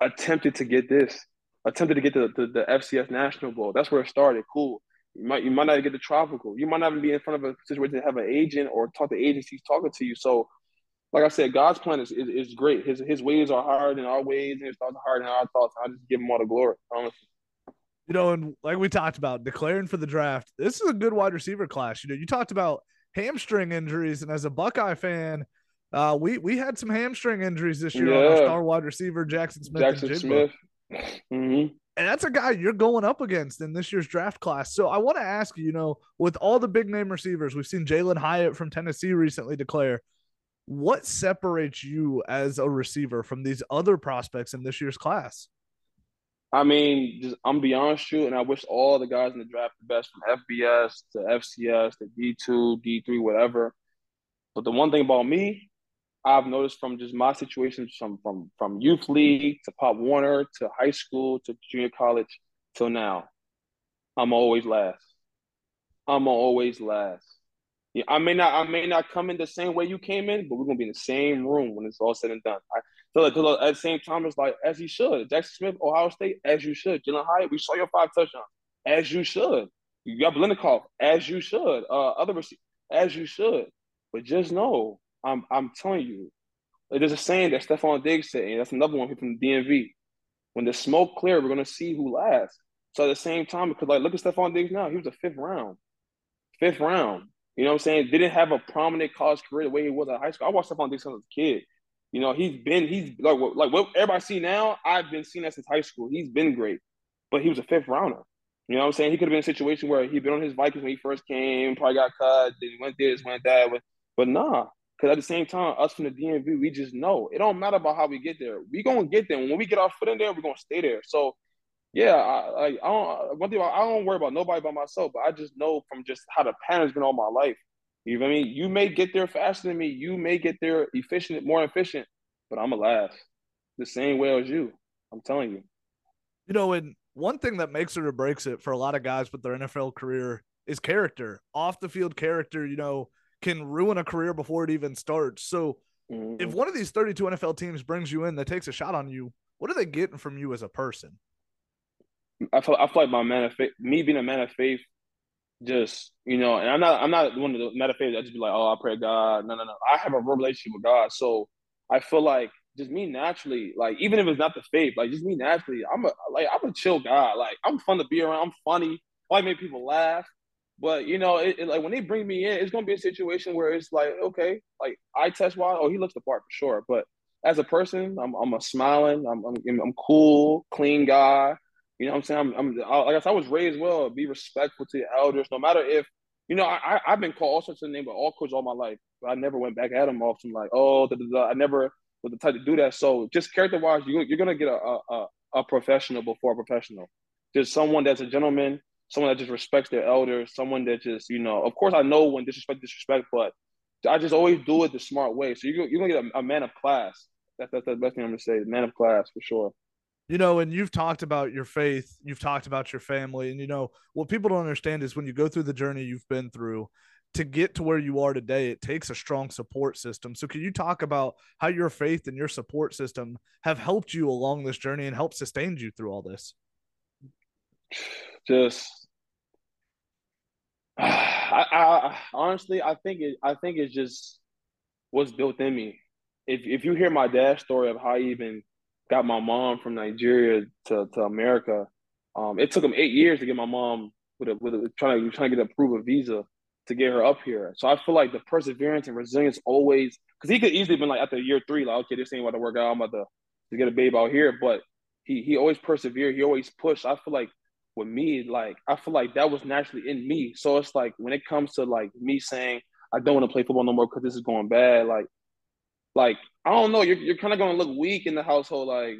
attempted to get this, attempted to get the, the, the FCS National Bowl. That's where it started. Cool. You might you might not get the tropical. You might not even be in front of a situation to have an agent or talk to agencies talking to you. So, like I said, God's plan is, is, is great. His his ways are higher than our ways, and his thoughts are higher than our thoughts. I just give him all the glory, honestly. You know, and like we talked about, declaring for the draft, this is a good wide receiver class. You know, you talked about hamstring injuries, and as a Buckeye fan, uh, we we had some hamstring injuries this year yeah. on our star wide receiver Jaxon Smith. Jaxon Smith. Mm-hmm. And that's a guy you're going up against in this year's draft class. So I want to ask you, you know, with all the big name receivers, we've seen Jalin Hyatt from Tennessee recently declare. What separates you as a receiver from these other prospects in this year's class? I mean, just, I'm beyond you, and I wish all the guys in the draft the best from FBS to FCS to D2, D3, whatever. But the one thing about me, I've noticed from just my situations from from from youth league to Pop Warner to high school to junior college till now, I'm always last. I'm always last. Yeah, I may not I may not come in the same way you came in, but we're gonna be in the same room when it's all said and done. I feel like at the same time, it's like as you should. Jaxon Smith, Ohio State, as you should. Jalin Hyatt, we saw your five touchdowns, as you should. You got Biletnikoff, as you should. Uh, other as you should. But just know I'm I'm telling you, there's a saying that Stefon Diggs said, and that's another one from the DMV. When the smoke clear, we're gonna see who lasts. So at the same time, because like look at Stefon Diggs now, he was a fifth round. Fifth round. You know what I'm saying? Didn't have a prominent college career the way he was at high school. I watched Stefon Diggs since I was a kid. You know, he's been he's like like what everybody see now, I've been seeing that since high school. He's been great. But he was a fifth rounder. You know what I'm saying? He could have been in a situation where he'd been on his Vikings when he first came, probably got cut, then he went this, went that. but But nah, Because at the same time, us from the DMV, we just know it don't matter about how we get there. We gonna get there. When we get our foot in there, we're gonna stay there. So yeah, I, I, I don't one thing I don't worry about nobody but myself, but I just know from just how the pattern's been all my life. You know what I mean? You may get there faster than me. You may get there efficient, more efficient, but I'm a last. The same way as you. I'm telling you. You know, and one thing that makes it or breaks it for a lot of guys with their NFL career is character. Off the field character, you know, can ruin a career before it even starts. So mm-hmm. if one of these 32 NFL teams brings you in that takes a shot on you, what are they getting from you as a person? I feel I feel like my man of faith, me being a man of faith, just you know, and I'm not I'm not one of the man of faith. I just be like, oh, I pray God. No, no, no. I have a real relationship with God, so I feel like just me naturally, like even if it's not the faith, like just me naturally, I'm a like I'm a chill guy. Like I'm fun to be around. I'm funny. I like make people laugh. But you know, it, it, like when they bring me in, it's gonna be a situation where it's like, okay, like I test wise, oh, he looks the part for sure. But as a person, I'm I'm a smiling, I'm I'm, I'm cool, clean guy. You know what I'm saying? I'm, I'm I I was raised well. Be respectful to your elders, no matter if you know. I I've been called all sorts of names, but all coaches all my life. But I never went back at them some like, oh, da, da, da. I never was the type to do that. So just character wise, you you're gonna get a, a a professional before a professional. Just someone that's a gentleman, someone that just respects their elders, someone that just you know. Of course, I know when disrespect disrespect, but I just always do it the smart way. So you're you're gonna get a, a man of class. That's that's the best thing I'm gonna say. Man of class for sure you know, and you've talked about your faith, you've talked about your family, and you know, what people don't understand is when you go through the journey you've been through to get to where you are today, it takes a strong support system. So, can you talk about how your faith and your support system have helped you along this journey and helped sustain you through all this? Just, I, I honestly, I think it, I think it's just what's built in me. If if you hear my dad's story of how he even got my mom from Nigeria to, to America. Um, it took him eight years to get my mom with a, with a, trying to trying to get approved a visa to get her up here. So I feel like the perseverance and resilience always because he could easily been like after year three, like okay, this ain't about to work out. I'm about to, to get a babe out here, but he he always persevered. He always pushed. I feel like with me, like I feel like that was naturally in me. So it's like when it comes to like me saying I don't want to play football no more because this is going bad, like like I don't know, you're you're kind of gonna look weak in the household, like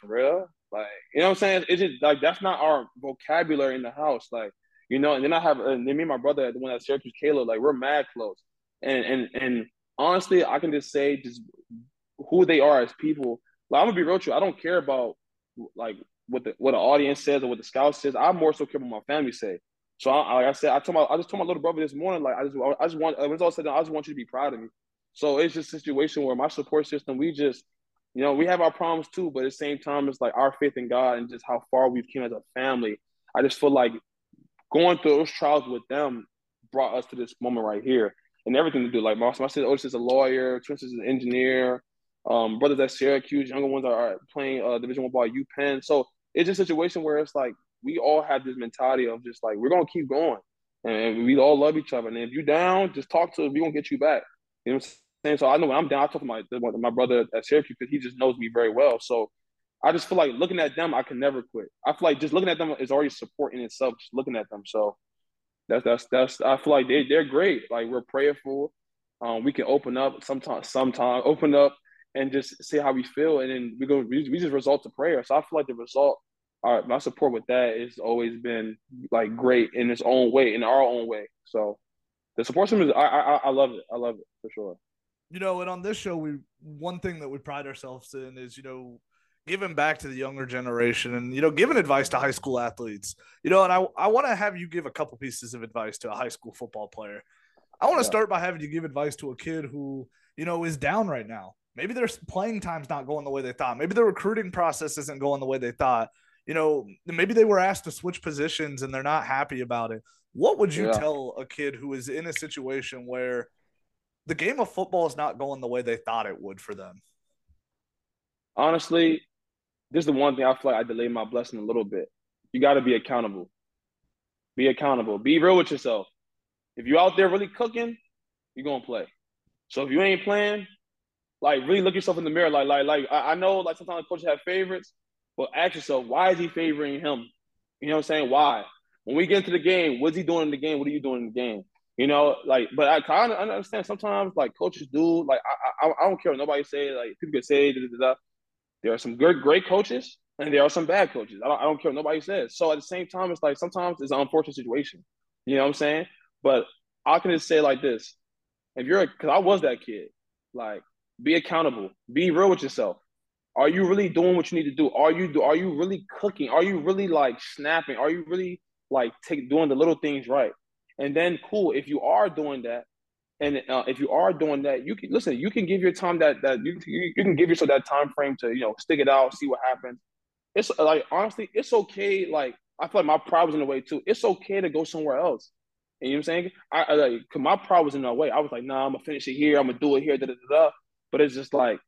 for real, like you know what I'm saying? It's just like that's not our vocabulary in the house, like you know. And then I have, and then me and my brother, the one at Syracuse, Caleb, like we're mad close, and and and honestly, I can just say just who they are as people. Like I'm gonna be real true. I don't care about like what the what the audience says or what the scout says. I more so care what my family say. So I, like I said, I told my I just told my little brother this morning, like I just I just want when it's all said, I just want you to be proud of me. So it's just a situation where my support system, we just, you know, we have our problems too, but at the same time, it's like our faith in God and just how far we've came as a family. I just feel like going through those trials with them brought us to this moment right here and everything to do. Like my, my sister Otis is a lawyer, Twins is an engineer, um, brothers at Syracuse, younger ones are playing uh, Division One ball at UPenn. So it's just a situation where it's like we all have this mentality of just like we're gonna keep going, and we all love each other. And if you down, just talk to us. We gonna get you back. You know what I'm saying? So I know when I'm down, I talk to my my brother at Syracuse because he just knows me very well. So I just feel like looking at them, I can never quit. I feel like just looking at them is already support in itself. Just looking at them, so that's that's that's. I feel like they they're great. Like we're prayerful. Um, we can open up sometimes, sometime open up and just see how we feel, and then we go. We, we just result to prayer. So I feel like the result, our, my support with that has always been like great in its own way, in our own way. So the support system is I, I I love it. I love it for sure. You know, and on this show, we one thing that we pride ourselves in is you know giving back to the younger generation and you know giving advice to high school athletes. You know, and I I want to have you give a couple pieces of advice to a high school football player. I want to yeah. start by having you give advice to a kid who you know is down right now. Maybe their playing time's not going the way they thought. Maybe the recruiting process isn't going the way they thought. You know, maybe they were asked to switch positions and they're not happy about it. What would you yeah. tell a kid who is in a situation where the game of football is not going the way they thought it would for them? Honestly, this is the one thing I feel like I delayed my blessing a little bit. You got to be accountable. Be accountable. Be real with yourself. If you're out there really cooking, you're gonna play. So if you ain't playing, like really look yourself in the mirror. Like, like, like I, I know like sometimes coaches have favorites, but ask yourself, why is he favoring him? You know what I'm saying? Why? When we get into the game, what's he doing in the game? What are you doing in the game? You know, like, but I kind of understand sometimes like coaches do. Like, I, I, I don't care what nobody say. Like, people can say da, da, da. there are some good, great coaches, and there are some bad coaches. I don't, I don't care what nobody says. So at the same time, it's like sometimes it's an unfortunate situation. You know what I'm saying? But I can just say like this: if you're, a because I was that kid, like, be accountable, be real with yourself. Are you really doing what you need to do? Are you? Are you really cooking? Are you really like snapping? Are you really like take doing the little things right? And then cool, if you are doing that, and uh, if you are doing that, you can listen. You can give your time that that you, you you can give yourself that time frame to you know stick it out, see what happens. It's like honestly, it's okay. Like I feel like my pride was in the way too. It's okay to go somewhere else. You know what I'm saying? I, I like my pride was in the way. I was like, nah, I'm gonna finish it here. I'm gonna do it here. Da, da, da. But it's just like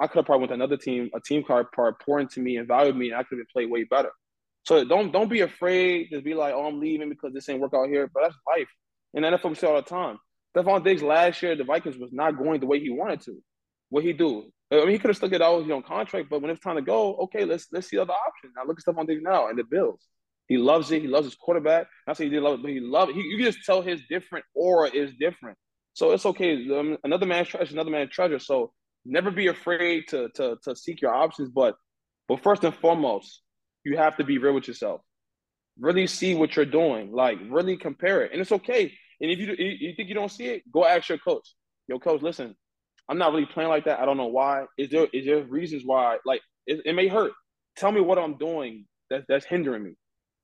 I could have probably went to another team, a team card part pour into me and valued me, and I could have played way better. So don't don't be afraid to be like, oh, I'm leaving because this ain't work out here. But that's life. And NFL we see all the time. Stefon Diggs last year, the Vikings was not going the way he wanted to. What he do? I mean, he could have stuck it out his own contract, but when it's time to go, okay, let's let's see other options. Now look at Stefon Diggs now and the Bills. He loves it. He loves his quarterback. I say he did love it, but he loved it. He, you can just tell his different aura is different. So it's okay. Um, another man's treasure, another man's treasure. So never be afraid to to to seek your options. But but first and foremost, you have to be real with yourself. Really see what you're doing. Like really compare it, and it's okay. And if you you think you don't see it, go ask your coach. Yo, coach, listen, I'm not really playing like that. I don't know why. Is there is there reasons why? Like it, it may hurt. Tell me what I'm doing that that's hindering me.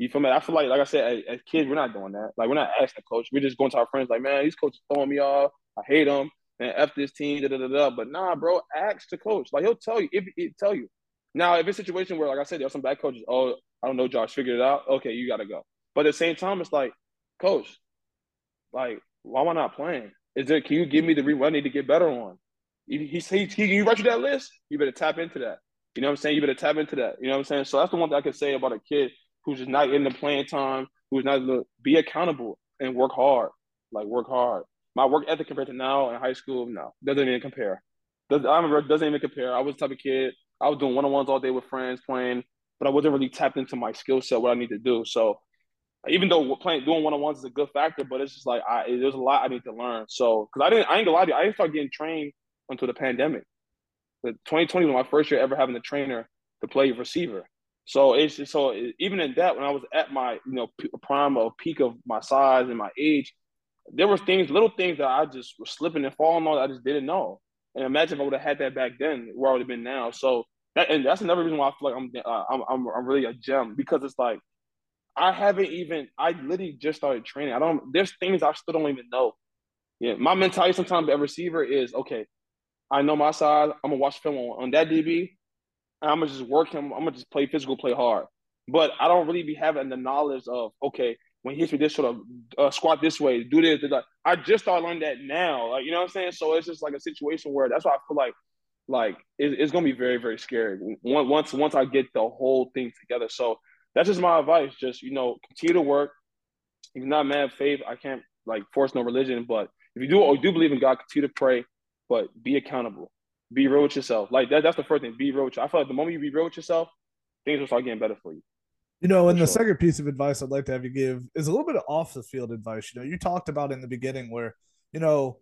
You feel me? I feel like, like I said, as, as, kids, we're not doing that. Like we're not asking the coach. We're just going to our friends, like, man, these coaches throwing me off. I hate them. And f this team. Da, da, da, da. But nah, bro, ask the coach. Like he'll tell you. If he tell you. Now, if it's a situation where, like I said, there are some bad coaches. Oh, I don't know, Josh, figured it out. Okay, you got to go. But at the same time, it's like, coach, like, why am I not playing? Is there? Can you give me the re- I need to get better on? He, he, he, he, he write you that list. You better tap into that. You know what I'm saying? You better tap into that. You know what I'm saying? So that's the one thing I could say about a kid who's just not getting the playing time, who's not be accountable and work hard. Like work hard. My work ethic compared to now in high school, no, doesn't even compare. Does, I remember doesn't even compare. I was the type of kid. I was doing one on ones all day with friends playing, but I wasn't really tapped into my skill set, what I need to do. So even though playing doing one on ones is a good factor, but it's just like I there's a lot I need to learn. So because I didn't I ain't gonna lie to you, I didn't start getting trained until the pandemic. The 2020 was my first year ever having a trainer to play receiver. So it's so even in that, when I was at my you know prime or peak of my size and my age, there were things, little things that I just was slipping and falling on. That I just didn't know. And imagine if I would have had that back then, where I would have been now. So that, and that's another reason why I feel like I'm uh, I'm, I'm I'm really a gem because it's like I haven't even I literally just started training. I don't. There's things I still don't even know. Yeah, my mentality sometimes as a receiver is okay. I know my size. I'm gonna watch film on, on that DB. I'm gonna just work him. I'm gonna just play physical, play hard. But I don't really be having the knowledge of okay, when he hits me this sort of uh, squat this way, do this. this I just started learning that now. Like you know what I'm saying. So it's just like a situation where that's why I feel like like it, it's gonna be very very scary once once I get the whole thing together. So that's just my advice. Just you know, continue to work. If you're not mad of faith, I can't like force no religion, but if you do or do believe in God, continue to pray, but be accountable be real with yourself. Like that, that's the first thing. Be real with you. I feel like the moment you be real with yourself, things will start getting better for you. You know, and the sure. second piece of advice I'd like to have you give is a little bit of off the field advice. You know, you talked about in the beginning where, you know,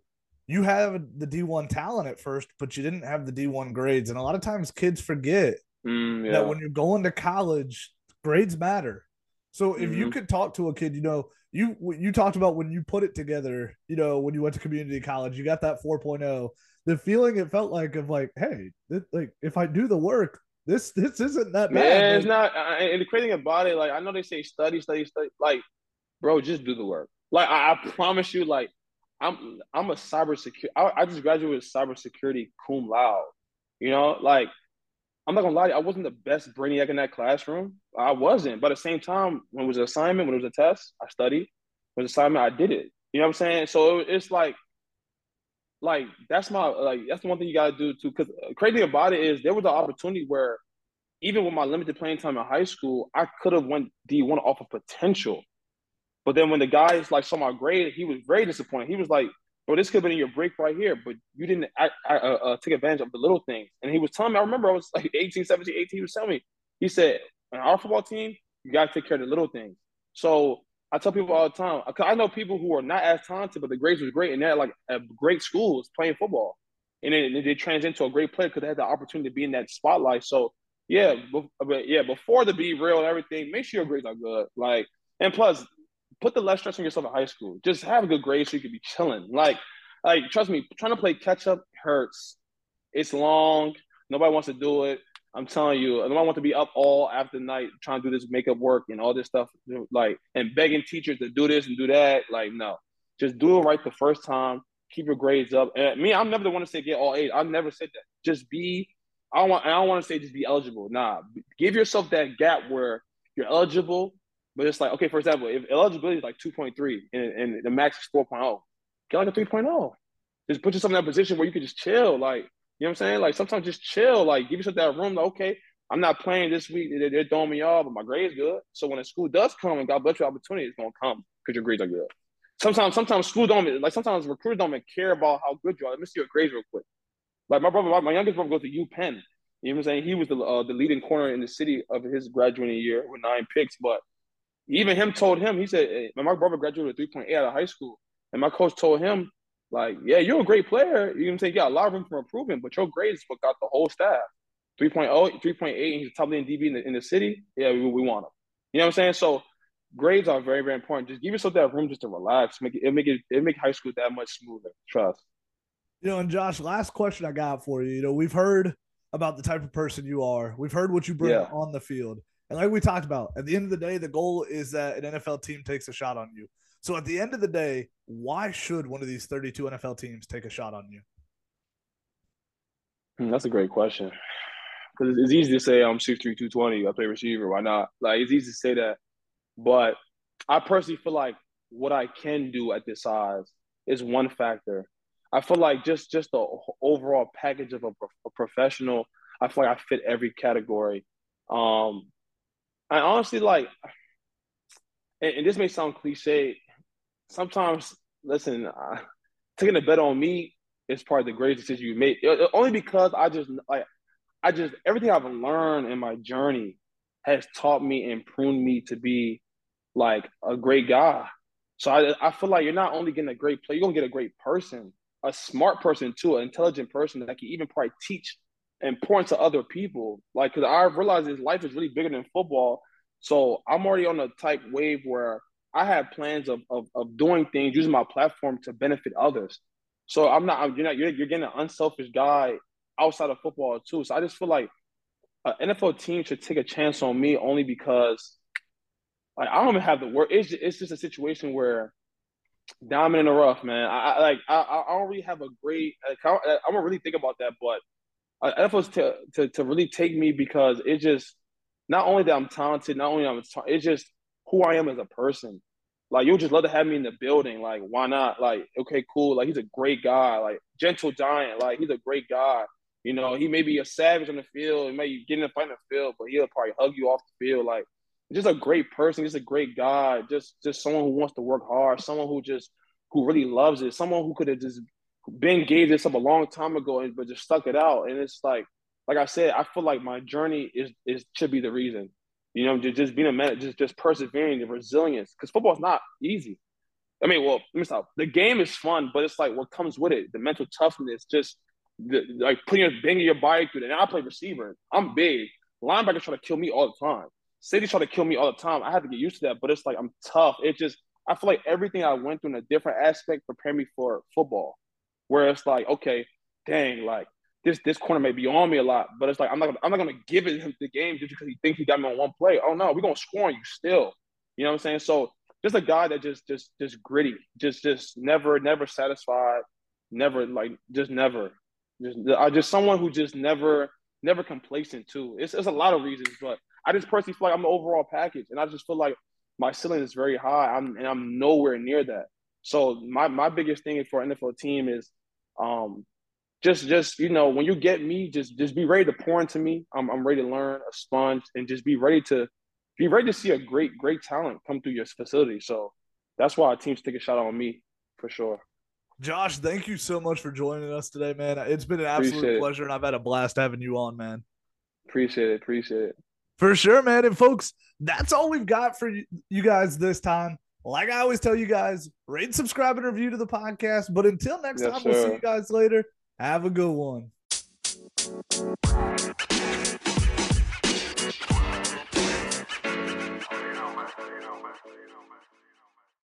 you have the D1 talent at first, but you didn't have the D1 grades. And a lot of times kids forget mm, yeah. that when you're going to college, grades matter. So if mm-hmm. you could talk to a kid, you know, you you talked about when you put it together, you know, when you went to community college, you got that 4.0 the feeling it felt like of like, hey, this, like if I do the work, this this isn't that bad. Man, it's not. And the crazy thing about it, like I know they say study, study, study. Like, bro, just do the work. Like I, I promise you, like I'm I'm a cyber security. I, I just graduated cybersecurity cum laude. You know, like I'm not gonna lie, you, I wasn't the best brainiac in that classroom. I wasn't, but at the same time, when it was an assignment, when it was a test, I studied. When it was an assignment, I did it. You know what I'm saying? So it's like like that's my like that's the one thing you gotta do too. Because crazy about it is there was an opportunity where even with my limited playing time in high school, I could have went D one off of potential. But then when the guys like saw my grade, he was very disappointed. He was like, "Bro, this could have been your break right here, but you didn't I, I, uh, uh, take advantage of the little things." And he was telling me, I remember I was like 18, 17, 18. He was telling me, he said, "On our football team, you gotta take care of the little things." So I tell people all the time. I know people who are not as talented, but the grades was great, and they're like at great schools playing football, and then they trans into a great player because they had the opportunity to be in that spotlight. So yeah, but yeah, before the be real and everything, make sure your grades are good. Like, and plus, put the less stress on yourself in high school. Just have a good grade so you can be chilling. Like, like trust me, trying to play catch up hurts. It's long. Nobody wants to do it. I'm telling you, I don't want to be up all after night trying to do this makeup work and all this stuff, like and begging teachers to do this and do that. Like, no, just do it right the first time. Keep your grades up. And me, I'm never the one to say get all eight. I've never said that. Just be. I don't want. I don't want to say just be eligible. Nah, give yourself that gap where you're eligible, but it's like okay. For example, if eligibility is like 2.3 and, and the max is 4.0, get like a 3.0. Just put yourself in that position where you can just chill. Like you know what I'm saying? Like sometimes just chill. Like give yourself that room. Like, okay, I'm not playing this week. They're, they're throwing me off, but my grade's good. So when the school does come and God bless your opportunity, it's gonna come because your grades are good. Sometimes, sometimes school don't like. Sometimes recruiters don't even care about how good you are. Let me see your grades real quick. Like my brother, my youngest brother goes to UPenn. You know what I'm saying? He was the uh, the leading corner in the city of his graduating year with nine picks. But even him told him, he said, hey, my brother graduated with 3.8 out of high school. And my coach told him, like, yeah, you're a great player. You I'm saying? You got a lot of room for improvement, but your grades what got the whole staff. 3.0, 3.8, and he's top leading DB in the, in the city. Yeah, we, we want him. You know what I'm saying? So grades are very, very important. Just give yourself that room just to relax. Make it, it make it, it make high school that much smoother. Trust. You know, and Josh, last question I got for you. You know, we've heard about the type of person you are. We've heard what you bring yeah. on the field. And like we talked about, at the end of the day, the goal is that an NFL team takes a shot on you. So at the end of the day, why should one of these 32 NFL teams take a shot on you? Hmm, that's a great question. Because it's easy to say I'm 6'3", 220, I play receiver. Why not? Like it's easy to say that, but I personally feel like what I can do at this size is one factor. I feel like just just the overall package of a, a professional. I feel like I fit every category. Um, I honestly like, and, and this may sound cliche, sometimes listen, uh, taking a bet on me is probably the greatest decision you made. Only because I just like I just everything I've learned in my journey has taught me and pruned me to be like a great guy. So I I feel like you're not only getting a great player, you're gonna get a great person, a smart person too, an intelligent person that can even probably teach pour into other people. Like, cause I realized this life is really bigger than football. So I'm already on a type wave where I have plans of, of, of doing things using my platform to benefit others. So I'm not you're not you're, you're getting an unselfish guy outside of football too. So I just feel like an NFL team should take a chance on me only because like I don't even have the word. It's just, it's just a situation where diamond in the rough, man. I, I like I I don't really have a great. Like, I, I don't really think about that, but uh, NFL's to, to to really take me because it just not only that I'm talented, not only I'm it's just who I am as a person. Like you'll just love to have me in the building. Like why not? Like okay, cool. Like he's a great guy. Like gentle giant. Like he's a great guy. You know, he may be a savage on the field. He may get in a fight in the field, but he'll probably hug you off the field. Like just a great person. Just a great guy. Just just someone who wants to work hard. Someone who just who really loves it. Someone who could have just been gave this up a long time ago, and but just stuck it out. And it's like, like I said, I feel like my journey is is should be the reason. You know, just, just being a man, just just persevering, the resilience, because football is not easy. I mean, well, let me stop. The game is fun, but it's like what comes with it, the mental toughness, just the, like putting your banging your body through. And I play receiver. I'm big. Linebackers try to kill me all the time. City try to kill me all the time. I have to get used to that, but it's like I'm tough. It just I feel like everything I went through in a different aspect prepared me for football. Where it's like, okay, dang, like this this corner may be on me a lot, but it's like I'm not I'm not gonna give it him the game just because he thinks he got me on one play. Oh no, we're gonna score on you still. You know what I'm saying? So just a guy that just just just gritty, just just never never satisfied, never like just never, just just someone who just never never complacent too. It's it's a lot of reasons, but I just personally feel like I'm the overall package, and I just feel like my ceiling is very high. I'm and I'm nowhere near that. So my my biggest thing for an NFL team is um just just you know when you get me just just be ready to pour into me. I'm, I'm ready to learn a sponge and just be ready to be ready to see a great great talent come through your facility. So that's why our teams take a shot on me for sure. Josh thank you so much for joining us today man. It's been an absolute pleasure and i've had a blast having you on man. Appreciate it. Appreciate it. For sure man. And folks that's all we've got for you guys this time Like I always tell you guys, rate, subscribe, and review to the podcast. But until next Yes, time, we'll see you guys later. Have a good one.